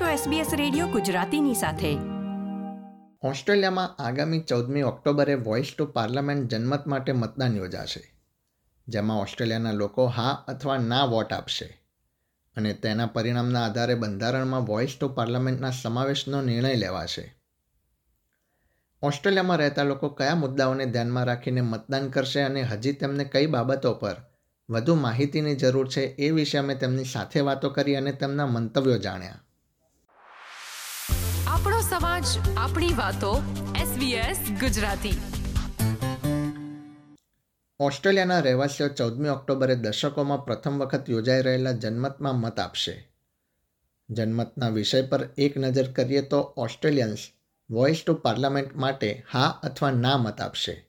છો SBS radio ગુજરાતીની સાથે. ઓસ્ટ્રેલિયામાં આગામી ચૌદમી ઓક્ટોબરે વોઇસ ટુ પાર્લામેન્ટ જનમત માટે મતદાન યોજાશે, જેમાં ઓસ્ટ્રેલિયાના લોકો હા અથવા ના વોટ આપશે. અને તેના પરિણામના આધારે બંધારણમાં વોઇસ ટુ પાર્લામેન્ટના સમાવેશનો નિર્ણય લેવાશે. ઓસ્ટ્રેલિયામાં રહેતા લોકો કયા મુદ્દાઓને ધ્યાનમાં રાખીને મતદાન કરશે અને હજી તેમને કઈ બાબતો પર વધુ માહિતીની જરૂર છે એ વિશે અમે તેમની સાથે વાતો કરી અને તેમના મંતવ્યો જાણ્યા. આપણો સમાજ, આપણી વાતો SBS ગુજરાતી. ઓસ્ટ્રેલિયાના રહેવાસીઓ ચૌદમી ઓક્ટોબરે દશકોમાં પ્રથમ વખત યોજાઈ રહેલા જનમતમાં મત આપશે. જનમતના વિષય પર એક નજર કરીએ તો ઓસ્ટ્રેલિયન્સ વોઇસ ટુ પાર્લામેન્ટ માટે હા અથવા ના મત આપશે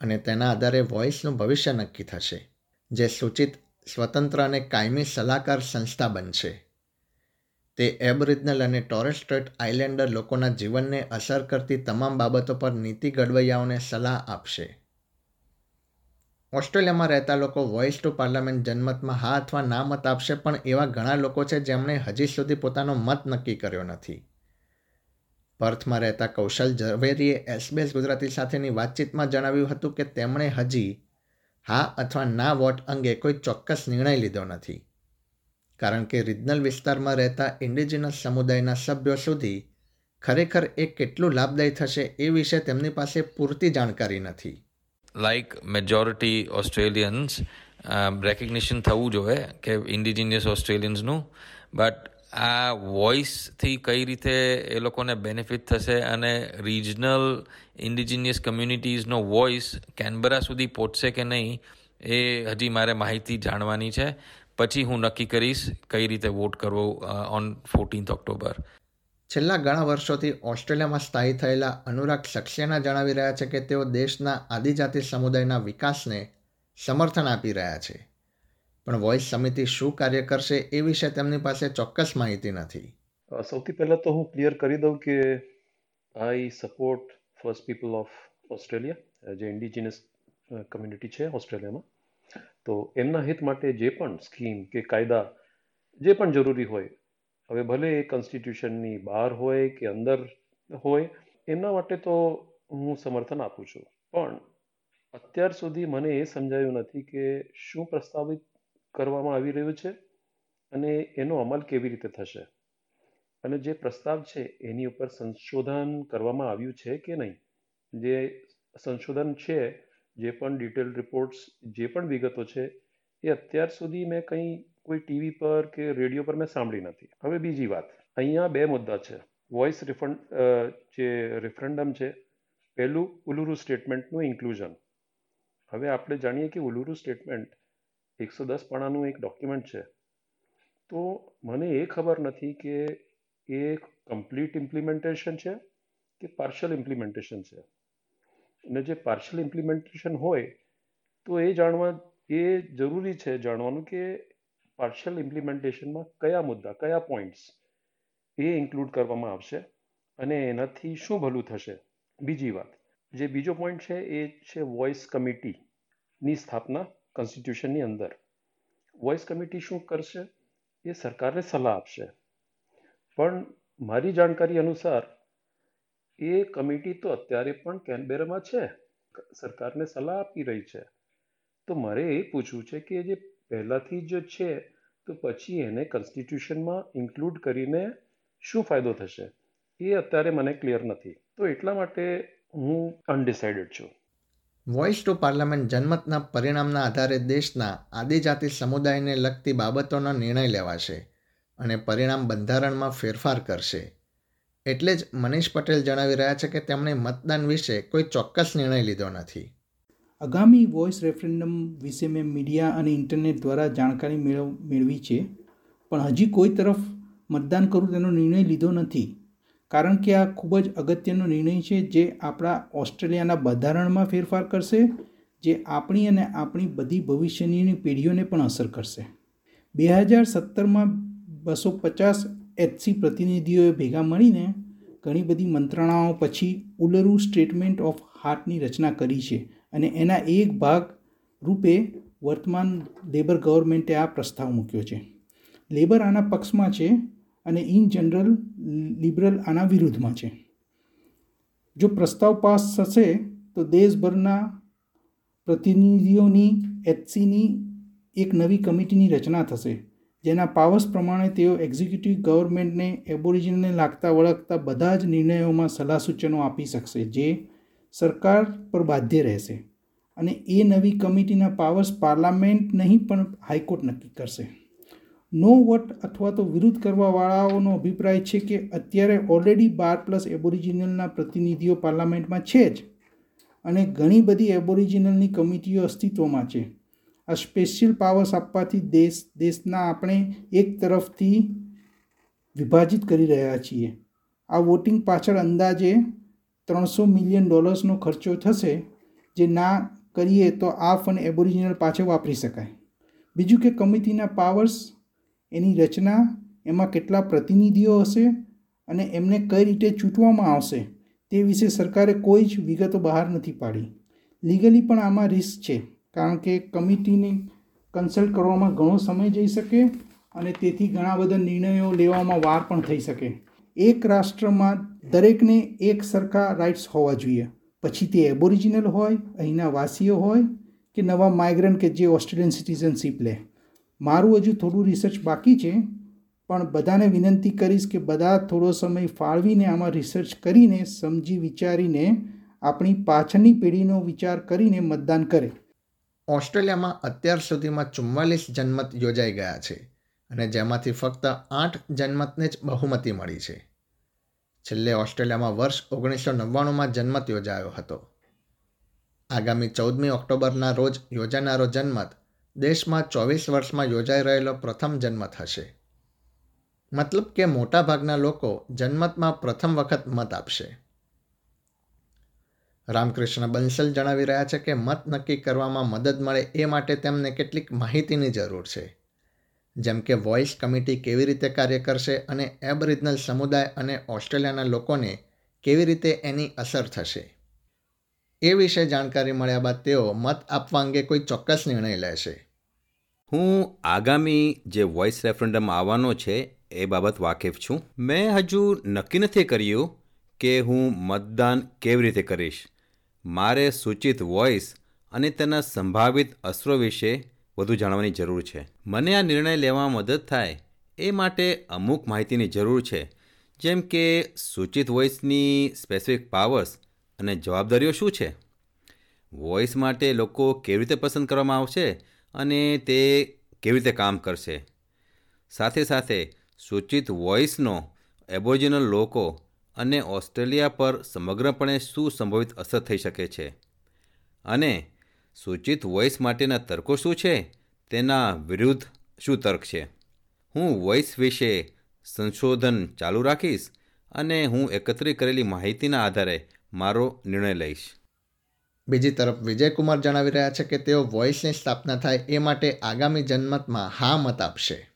અને તેના આધારે વોઇસનું ભવિષ્ય નક્કી થશે, જે સૂચિત સ્વતંત્ર અને કાયમી સલાહકાર સંસ્થા બનશે. તે એબરિજનલ અને ટોરેસ્ટ્રેટ આઇલેન્ડર લોકોના જીવનને અસર કરતી તમામ બાબતો પર નીતિ ઘડવૈયાઓને સલાહ આપશે. ઓસ્ટ્રેલિયામાં રહેતા લોકો વોઇસ ટુ પાર્લામેન્ટ જનમતમાં હા અથવા ના મત આપશે પણ એવા ઘણા લોકો છે જેમણે હજી સુધી પોતાનો મત નક્કી કર્યો નથી. પર્થમાં રહેતા કૌશલ ઝવેરીએ એસબીએસ ગુજરાતી સાથેની વાતચીતમાં જણાવ્યું હતું કે તેમણે હજી હા અથવા ના વોટ અંગે કોઈ ચોક્કસ નિર્ણય લીધો નથી. કારણ કે રિજનલ વિસ્તારમાં રહેતા ઇન્ડિજિનસ સમુદાયના સભ્યો સુધી ખરેખર એ કેટલું લાભદાયી થશે એ વિશે તેમની પાસે પૂરતી જાણકારી નથી. લાઈક મેજોરિટી ઓસ્ટ્રેલિયન્સ રેકગ્નિશન થવું જોઈએ કે ઇન્ડિજિનિયસ ઓસ્ટ્રેલિયન્સનું બટ આ વોઇસથી કઈ રીતે એ લોકોને બેનિફિટ થશે અને રિજનલ ઇન્ડિજિનિયસ કમ્યુનિટીઝનો વોઇસ કેનબરા સુધી પહોંચશે કે નહીં, એ હજી મારે માહિતી જાણવાની છે. પછી હું નક્કી કરીશ કઈ રીતે વોટ કરવો ઓન ફોર્ટીન્થ ઓક્ટોબર છેલ્લા ઘણા વર્ષોથી ઓસ્ટ્રેલિયામાં સ્થાયી થયેલા અનુરાગ સક્સેના જણાવી રહ્યા છે કે તેઓ દેશના આદિજાતિ સમુદાયના વિકાસને સમર્થન આપી રહ્યા છે. પણ વોઇસ સમિતિ શું કાર્ય કરશે એ વિશે તેમની પાસે ચોક્કસ માહિતી નથી. સૌથી પહેલાં તો હું ક્લિયર કરી દઉં કે I support first people of Australia જે ઇન્ડિજિનસ કમ્યુનિટી છે ઓસ્ટ્રેલિયામાં. તો એમના હિત માટે જે પણ સ્કીમ કે કાયદા જે પણ જરૂરી હોય, હવે ભલે એ કોન્સ્ટિટ્યુશનની બહાર હોય કે અંદર હોય, એમના માટે તો હું સમર્થન આપું છું. પણ અત્યાર સુધી મને એ સમજાયું નથી કે શું પ્રસ્તાવિત કરવામાં આવી રહ્યું છે અને એનો અમલ કેવી રીતે થશે. અને જે પ્રસ્તાવ છે એની ઉપર સંશોધન કરવામાં આવ્યું છે કે નહીં? જે સંશોધન છે જે પણ ડિટેલ રિપોર્ટ્સ જે પણ વિગતો છે, એ અત્યાર સુધી મેં કંઈ કોઈ ટીવી પર કે રેડિયો પર મેં સાંભળી નથી. હવે બીજી વાત. અહીંયા બે મુદ્દા છે. વોઇસ રિફંડ જે રિફરન્ડમ છે, પહેલું ઉલુરુ સ્ટેટમેન્ટનું ઇન્ક્લુઝન હવે આપણે જાણીએ કે ઉલુરુ સ્ટેટમેન્ટ એકસો દસ પાણાનું એક ડોક્યુમેન્ટ છે. તો મને એ ખબર નથી કે એ કમ્પ્લીટ ઇમ્પ્લિમેન્ટેશન છે કે પાર્શિયલ ઇમ્પ્લિમેન્ટેશન છે. અને જે પાર્શિયલ ઇમ્પ્લિમેન્ટેશન હોય, તો એ જાણવા, એ જરૂરી છે જાણવાનું કે પાર્શિયલ ઇમ્પ્લિમેન્ટેશનમાં કયા મુદ્દા, કયા પોઈન્ટ્સ એ ઇન્ક્લુડ કરવામાં આવશે અને એનાથી શું ભલું થશે? બીજી વાત, જે બીજો પોઈન્ટ છે, એ છે વોઇસ કમિટીની સ્થાપના કોન્સ્ટિટ્યુશનની અંદર. વોઇસ કમિટી શું કરશે? એ સરકારને સલાહ આપશે. પણ મારી જાણકારી અનુસાર એ કમિટી તો અત્યારે પણ કેનબેરામાં છે. સરકારને સલાહ આપી રહી છે. તો મારે એ પૂછવું છે કે જે પહેલાંથી જ છે, તો પછી એને કોન્સ્ટિટ્યુશનમાં ઇન્ક્લુડ કરીને શું ફાયદો થશે? એ અત્યારે મને ક્લિયર નથી. તો એટલા માટે હું અનડિસાઇડેડ છું. વોઇસ ટુ પાર્લામેન્ટ જનમતના પરિણામના આધારે દેશના આદિજાતિ સમુદાયને લગતી બાબતોનો નિર્ણય લેવાશે અને પરિણામ બંધારણમાં ફેરફાર કરશે. એટલે જ મનીષ પટેલ જણાવી રહ્યા છે કે તેમણે મતદાન વિશે કોઈ ચોક્કસ નિર્ણય લીધો નથી. આગામી વોઇસ રેફરેન્ડમ વિશે મેં મીડિયા અને ઇન્ટરનેટ દ્વારા જાણકારી મેળવ, મેળવી છે, પણ હજી કોઈ તરફ મતદાન કરવું તેનો નિર્ણય લીધો નથી. કારણ કે આ ખૂબ જ અગત્યનો નિર્ણય છે જે આપણા ઓસ્ટ્રેલિયાના બંધારણમાં ફેરફાર કરશે, જે આપણી અને આપણી બધી ભવિષ્યની પેઢીઓને પણ અસર કરશે. બે હજાર સત્તરમાં બસો પચાસ એચસી પ્રતિનિધિઓએ ભેગા મળીને ઘણી બધી મંત્રણાઓ પછી ઉલરુ સ્ટેટમેન્ટ ઓફ હાર્ટની રચના કરી છે અને એના એક ભાગ રૂપે વર્તમાન લેબર ગવર્મેન્ટે આ પ્રસ્તાવ મૂક્યો છે. લેબર આના પક્ષમાં છે અને ઇન જનરલ લિબરલ આના વિરુદ્ધમાં છે. જો પ્રસ્તાવ પાસ થશે તો દેશભરના પ્રતિનિધિઓની એચસીની એક નવી કમિટીની રચના થશે. જેના પાવર્સ પ્રમાણે તેઓ એક્ઝિક્યુટિવ ગવર્મેન્ટને એબોરિજિનને લાગતા વળગતા બધા જ નિર્ણયોમાં સલાહ સૂચનો આપી શકશે, જે સરકાર પર બાધ્ય રહેશે. અને એ નવી કમિટીના પાવર્સ પાર્લામેન્ટ નહીં, પણ હાઈકોર્ટ નક્કી કરશે. નો વટ અથવા તો વિરુદ્ધ કરવાવાળાઓનો અભિપ્રાય છે કે અત્યારે ઓલરેડી બાર પ્લસ એબોરિજિનલના પ્રતિનિધિઓ પાર્લામેન્ટમાં છે જ. અને ઘણી બધી એબોરિજિનલની કમિટીઓ અસ્તિત્વમાં છે. આ સ્પેશિયલ પાવર્સ આપવાથી દેશ, દેશના આપણે એક તરફથી વિભાજિત કરી રહ્યા છીએ. આ વોટિંગ પાછળ અંદાજે ત્રણસો મિલિયન ડોલર્સનો ખર્ચો થશે. જે ના કરીએ તો આ ફંડ એબોરિજિનલ પાછળ વાપરી શકાય. બીજું કે કમિટીના પાવર્સ એની રચના, એમાં કેટલા પ્રતિનિધિઓ હશે અને એમને કઈ રીતે ચૂંટવામાં આવશે, તે વિશે સરકારે કોઈ જ વિગતો બહાર નથી પાડી. લીગલી પણ આમાં રિસ્ક છે. કારણ કે કમિટીને કન્સલ્ટ કરવામાં ઘણો સમય જઈ શકે અને તેથી ઘણા બધા નિર્ણયો લેવામાં વાર પણ થઈ શકે. એક રાષ્ટ્રમાં દરેકને એક સરખા રાઇટ્સ હોવા જોઈએ. પછી તે એબોરિજિનલ હોય, અહીંના વાસીઓ હોય કે નવા માઇગ્રન્ટ કે જે ઓસ્ટ્રેલિયન સિટીઝનશીપ લે. મારું હજુ થોડું રિસર્ચ બાકી છે, પણ બધાને વિનંતી કરીશ કે બધા થોડો સમય ફાળવીને આમાં રિસર્ચ કરીને, સમજી વિચારીને, આપણી પાછળની પેઢીનો વિચાર કરીને મતદાન કરે. ઓસ્ટ્રેલિયામાં અત્યાર સુધીમાં ચુમ્માલીસ જનમત યોજાઈ ગયા છે અને જેમાંથી ફક્ત આઠ જનમતને જ બહુમતી મળી છે. છેલ્લે ઓસ્ટ્રેલિયામાં વર્ષ ઓગણીસો નવ્વાણુંમાં જનમત યોજાયો હતો. આગામી ચૌદમી ઓક્ટોબરના રોજ યોજાનારો જનમત દેશમાં ચોવીસ વર્ષમાં યોજાઈ રહેલો પ્રથમ જનમત હશે. મતલબ કે મોટાભાગના લોકો જનમતમાં પ્રથમ વખત મત આપશે. રામકૃષ્ણ બંસલ જણાવી રહ્યા છે કે મત નક્કી કરવામાં મદદ મળે એ માટે તેમને કેટલીક માહિતીની જરૂર છે. જેમ કે વોઇસ કમિટી કેવી રીતે કાર્ય કરશે અને એબરિજનલ સમુદાય અને ઓસ્ટ્રેલિયાના લોકોને કેવી રીતે એની અસર થશે. એ વિશે જાણકારી મળ્યા બાદ તેઓ મત આપવા અંગે કોઈ ચોક્કસ નિર્ણય લેશે. હું આગામી જે વોઇસ રેફરન્ડમ આવવાનો છે એ બાબત વાકેફ છું. મેં હજુ નક્કી નથી કર્યું કે હું મતદાન કેવી રીતે કરીશ. મારે સૂચિત વોઇસ અને તેના સંભવિત અસરો વિશે વધુ જાણવાની જરૂર છે. મને આ નિર્ણય લેવામાં મદદ થાય એ માટે અમુક માહિતીની જરૂર છે, જેમ કે સૂચિત વોઇસની સ્પેસિફિક પાવર્સ અને જવાબદારીઓ શું છે? વોઇસ માટે લોકો કેવી રીતે પસંદ કરવામાં આવશે અને તે કેવી રીતે કામ કરશે? સાથે સાથે સૂચિત વોઇસનો એબોરિજિનલ લોકો અને ઓસ્ટ્રેલિયા પર સમગ્રપણે શું સંભવિત અસર થઈ શકે છે. અને સૂચિત વોઇસ માટેના તર્કો શું છે? તેના વિરુદ્ધ શું તર્ક છે? હું વોઇસ વિશે સંશોધન ચાલુ રાખીશ અને હું એકત્રિત કરેલી માહિતીના આધારે મારો નિર્ણય લઈશ. બીજી તરફ વિજયકુમાર જણાવી રહ્યા છે કે તેઓ વોઇસની સ્થાપના થાય એ માટે આગામી જનમતમાં હા મત આપશે.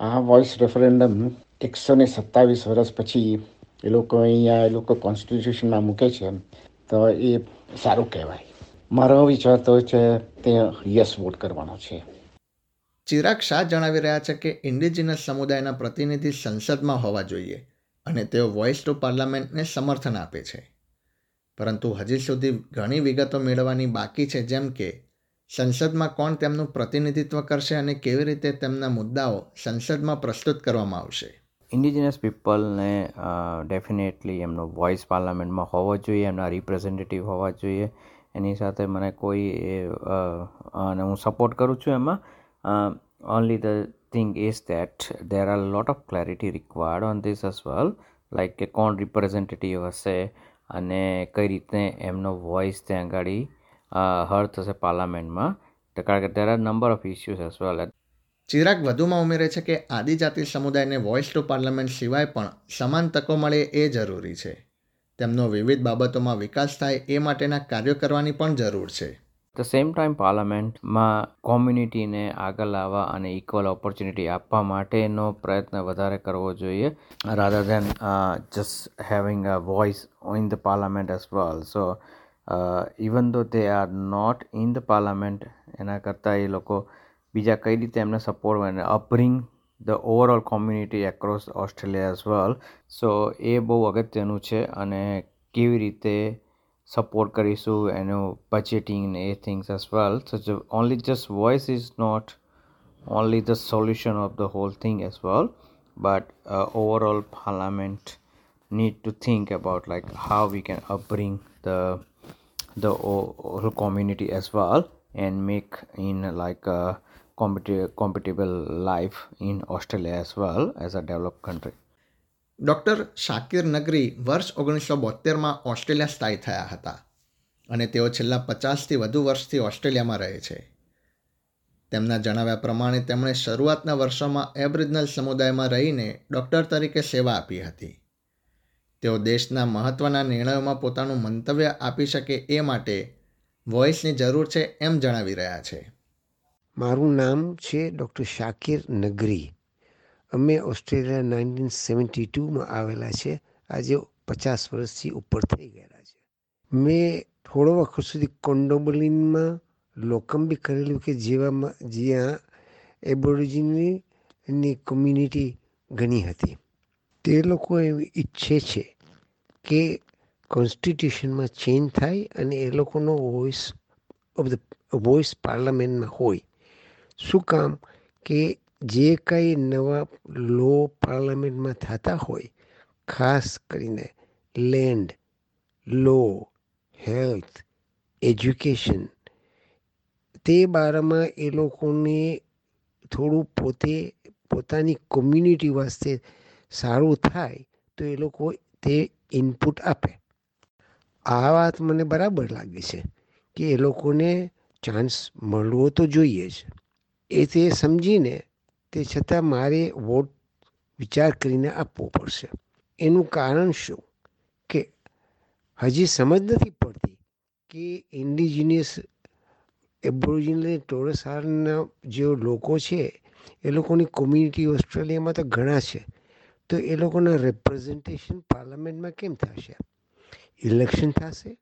આ વોઇસ રેફરેન્ડમ એકસો ને સત્તાવીસ વર્ષ પછી એ લોકો અહીંયા, એ લોકો કોન્સ્ટિટ્યુશનમાં મૂકે છે તો એ સારું કહેવાય. મારો વિચાર તો છે તે યસ વોટ કરવાનો છે. ચિરાગ શાહ જણાવી રહ્યા છે કે ઇન્ડિજિનસ સમુદાયના પ્રતિનિધિ સંસદમાં હોવા જોઈએ અને તેઓ વોઇસ ટુ પાર્લામેન્ટને સમર્થન આપે છે. પરંતુ હજી સુધી ઘણી વિગતો મેળવવાની બાકી છે જેમ કે, સંસદમાં કોણ તેમનું પ્રતિનિધિત્વ કરશે અને કેવી રીતે તેમના મુદ્દાઓ સંસદમાં પ્રસ્તુત કરવામાં આવશે? ઇન્ડિજિનસ પીપલને ડેફિનેટલી એમનો વોઇસ પાર્લામેન્ટમાં હોવો જોઈએ, એમના રિપ્રેઝેન્ટેટિવ હોવા જોઈએ. એની સાથે મને કોઈ અને હું સપોર્ટ કરું છું એમાં. Only the thing is that there are lot of clarity required on this as well like કે કોણ રિપ્રેઝેન્ટેટિવ હશે અને કઈ રીતે એમનો વોઇસ ત્યાં આગળ હર થશે પાર્લામેન્ટમાં કારણ કે there are number of issues as well Chirag વધુમાં ઉમેરે છે કે આદિજાતિ સમુદાયને વોઇસ ટુ પાર્લામેન્ટ સિવાય પણ સમાન તકો મળે એ જરૂરી છે. તેમનો વિવિધ બાબતોમાં વિકાસ થાય એ માટેના કાર્યો કરવાની પણ જરૂર છે. ધ સેમ ટાઈમ પાર્લામેન્ટમાં કોમ્યુનિટીને આગળ લાવવા અને ઇક્વલ ઓપોર્ચ્યુનિટી આપવા માટેનો પ્રયત્ન વધારે કરવો જોઈએ rather than just having a voice in the parliament as well so even though they are not in the parliament એના કરતાં એ લોકો બીજા કઈ રીતે એમને સપોર્ટ અને upbring the overall community across Australia as well so એ બહુ અગત્યનું છે અને કેવી રીતે સપોર્ટ કરીશું એનું બજેટિંગ ને એ things as well so only just voice is not only the solution of the whole thing as well but uh, overall parliament need to think about like how we can upbring the the o- whole community as well and make in like a competi- compatible life in australia as well as a developed country. Doctor Shakir Nagri વર્ષ ઓગણીસો બોતેરમાં Australia સ્થાયી થયા હતા અને તેઓ છેલ્લા પચાસથી વધુ વર્ષથી ઓસ્ટ્રેલિયામાં રહે છે. તેમના જણાવ્યા પ્રમાણે તેમણે શરૂઆતના વર્ષોમાં એબરિજનલ સમુદાયમાં રહીને ડૉક્ટર તરીકે સેવા આપી હતી. તેઓ દેશના મહત્ત્વના નિર્ણયોમાં પોતાનું મંતવ્ય આપી શકે એ માટે વોઇસની જરૂર છે એમ જણાવી રહ્યા છે. મારું નામ છે ડૉક્ટર શાકિર નગરી. અમે ઓસ્ટ્રેલિયા નાઇન્ટીન સેવન્ટી ટુમાં આવેલા છે. આજે પચાસ વર્ષથી ઉપર થઈ ગયેલા છે. મેં થોડો વખત સુધી કોન્ડોબલિનમાં લોકમ બી કરેલું કે જેવામાં જ્યાં એબોરિજિનની કોમ્યુનિટી ઘણી હતી. તે લોકો એવી ઈચ્છે છે કે કોન્સ્ટિટ્યુશનમાં ચેન્જ થાય અને એ લોકોનો વોઇસ ઓફ ધ, વોઇસ પાર્લામેન્ટમાં હોય. શું કામ કે જે કંઈ નવા લો પાર્લામેન્ટમાં થતા હોય, ખાસ કરીને લેન્ડ લો હેલ્થ એજ્યુકેશન તે બારામાં એ લોકોને થોડું પોતે પોતાની કોમ્યુનિટી વાસ્તે સારું થાય, તો એ લોકો તે ઇનપુટ આપે. આ વાત મને બરાબર લાગે છે કે એ લોકોને ચાન્સ મળવો તો જોઈએ જ. એ તે સમજીને તે છતાં મારે વોટ વિચાર કરીને આપવો પડશે. એનું કારણ શું? કે હજી સમજ નથી પડતી કે ઇન્ડિજિનિયસ એબ્રોજિનલ ટોરસારના જે લોકો છે, એ લોકોની કોમ્યુનિટી ઓસ્ટ્રેલિયામાં તો ઘણા છે. તો એ લોકોના રિપ્રેઝન્ટેશન પાર્લામેન્ટમાં કેમ થશે? ઇલેક્શન થશે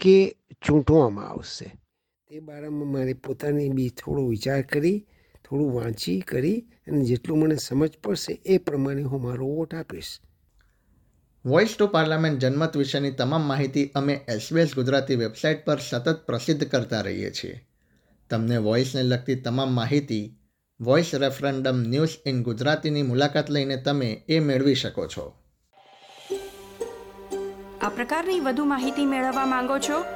કે ચૂંટવામાં આવશે? તે બારામાં મારે પોતાની બી થોડો વિચાર કરી થોડું વાંચી કરી અને જેટલું મને સમજ પડશે એ પ્રમાણે હું મારો વોટ આપીશ. વોઇસ ટુ પાર્લામેન્ટ જનમત વિશેની તમામ માહિતી અમે એસબીએસ ગુજરાતી વેબસાઇટ પર સતત પ્રસિદ્ધ કરતા રહીએ છીએ. તમને વોઇસને લગતી તમામ માહિતી વોઇસ રેફરન્ડમ ન્યૂઝ ઇન ગુજરાતીની મુલાકાત લઈને તમે એ મેળવી શકો છો. આ પ્રકારની વધુ માહિતી મેળવવા માંગો છો?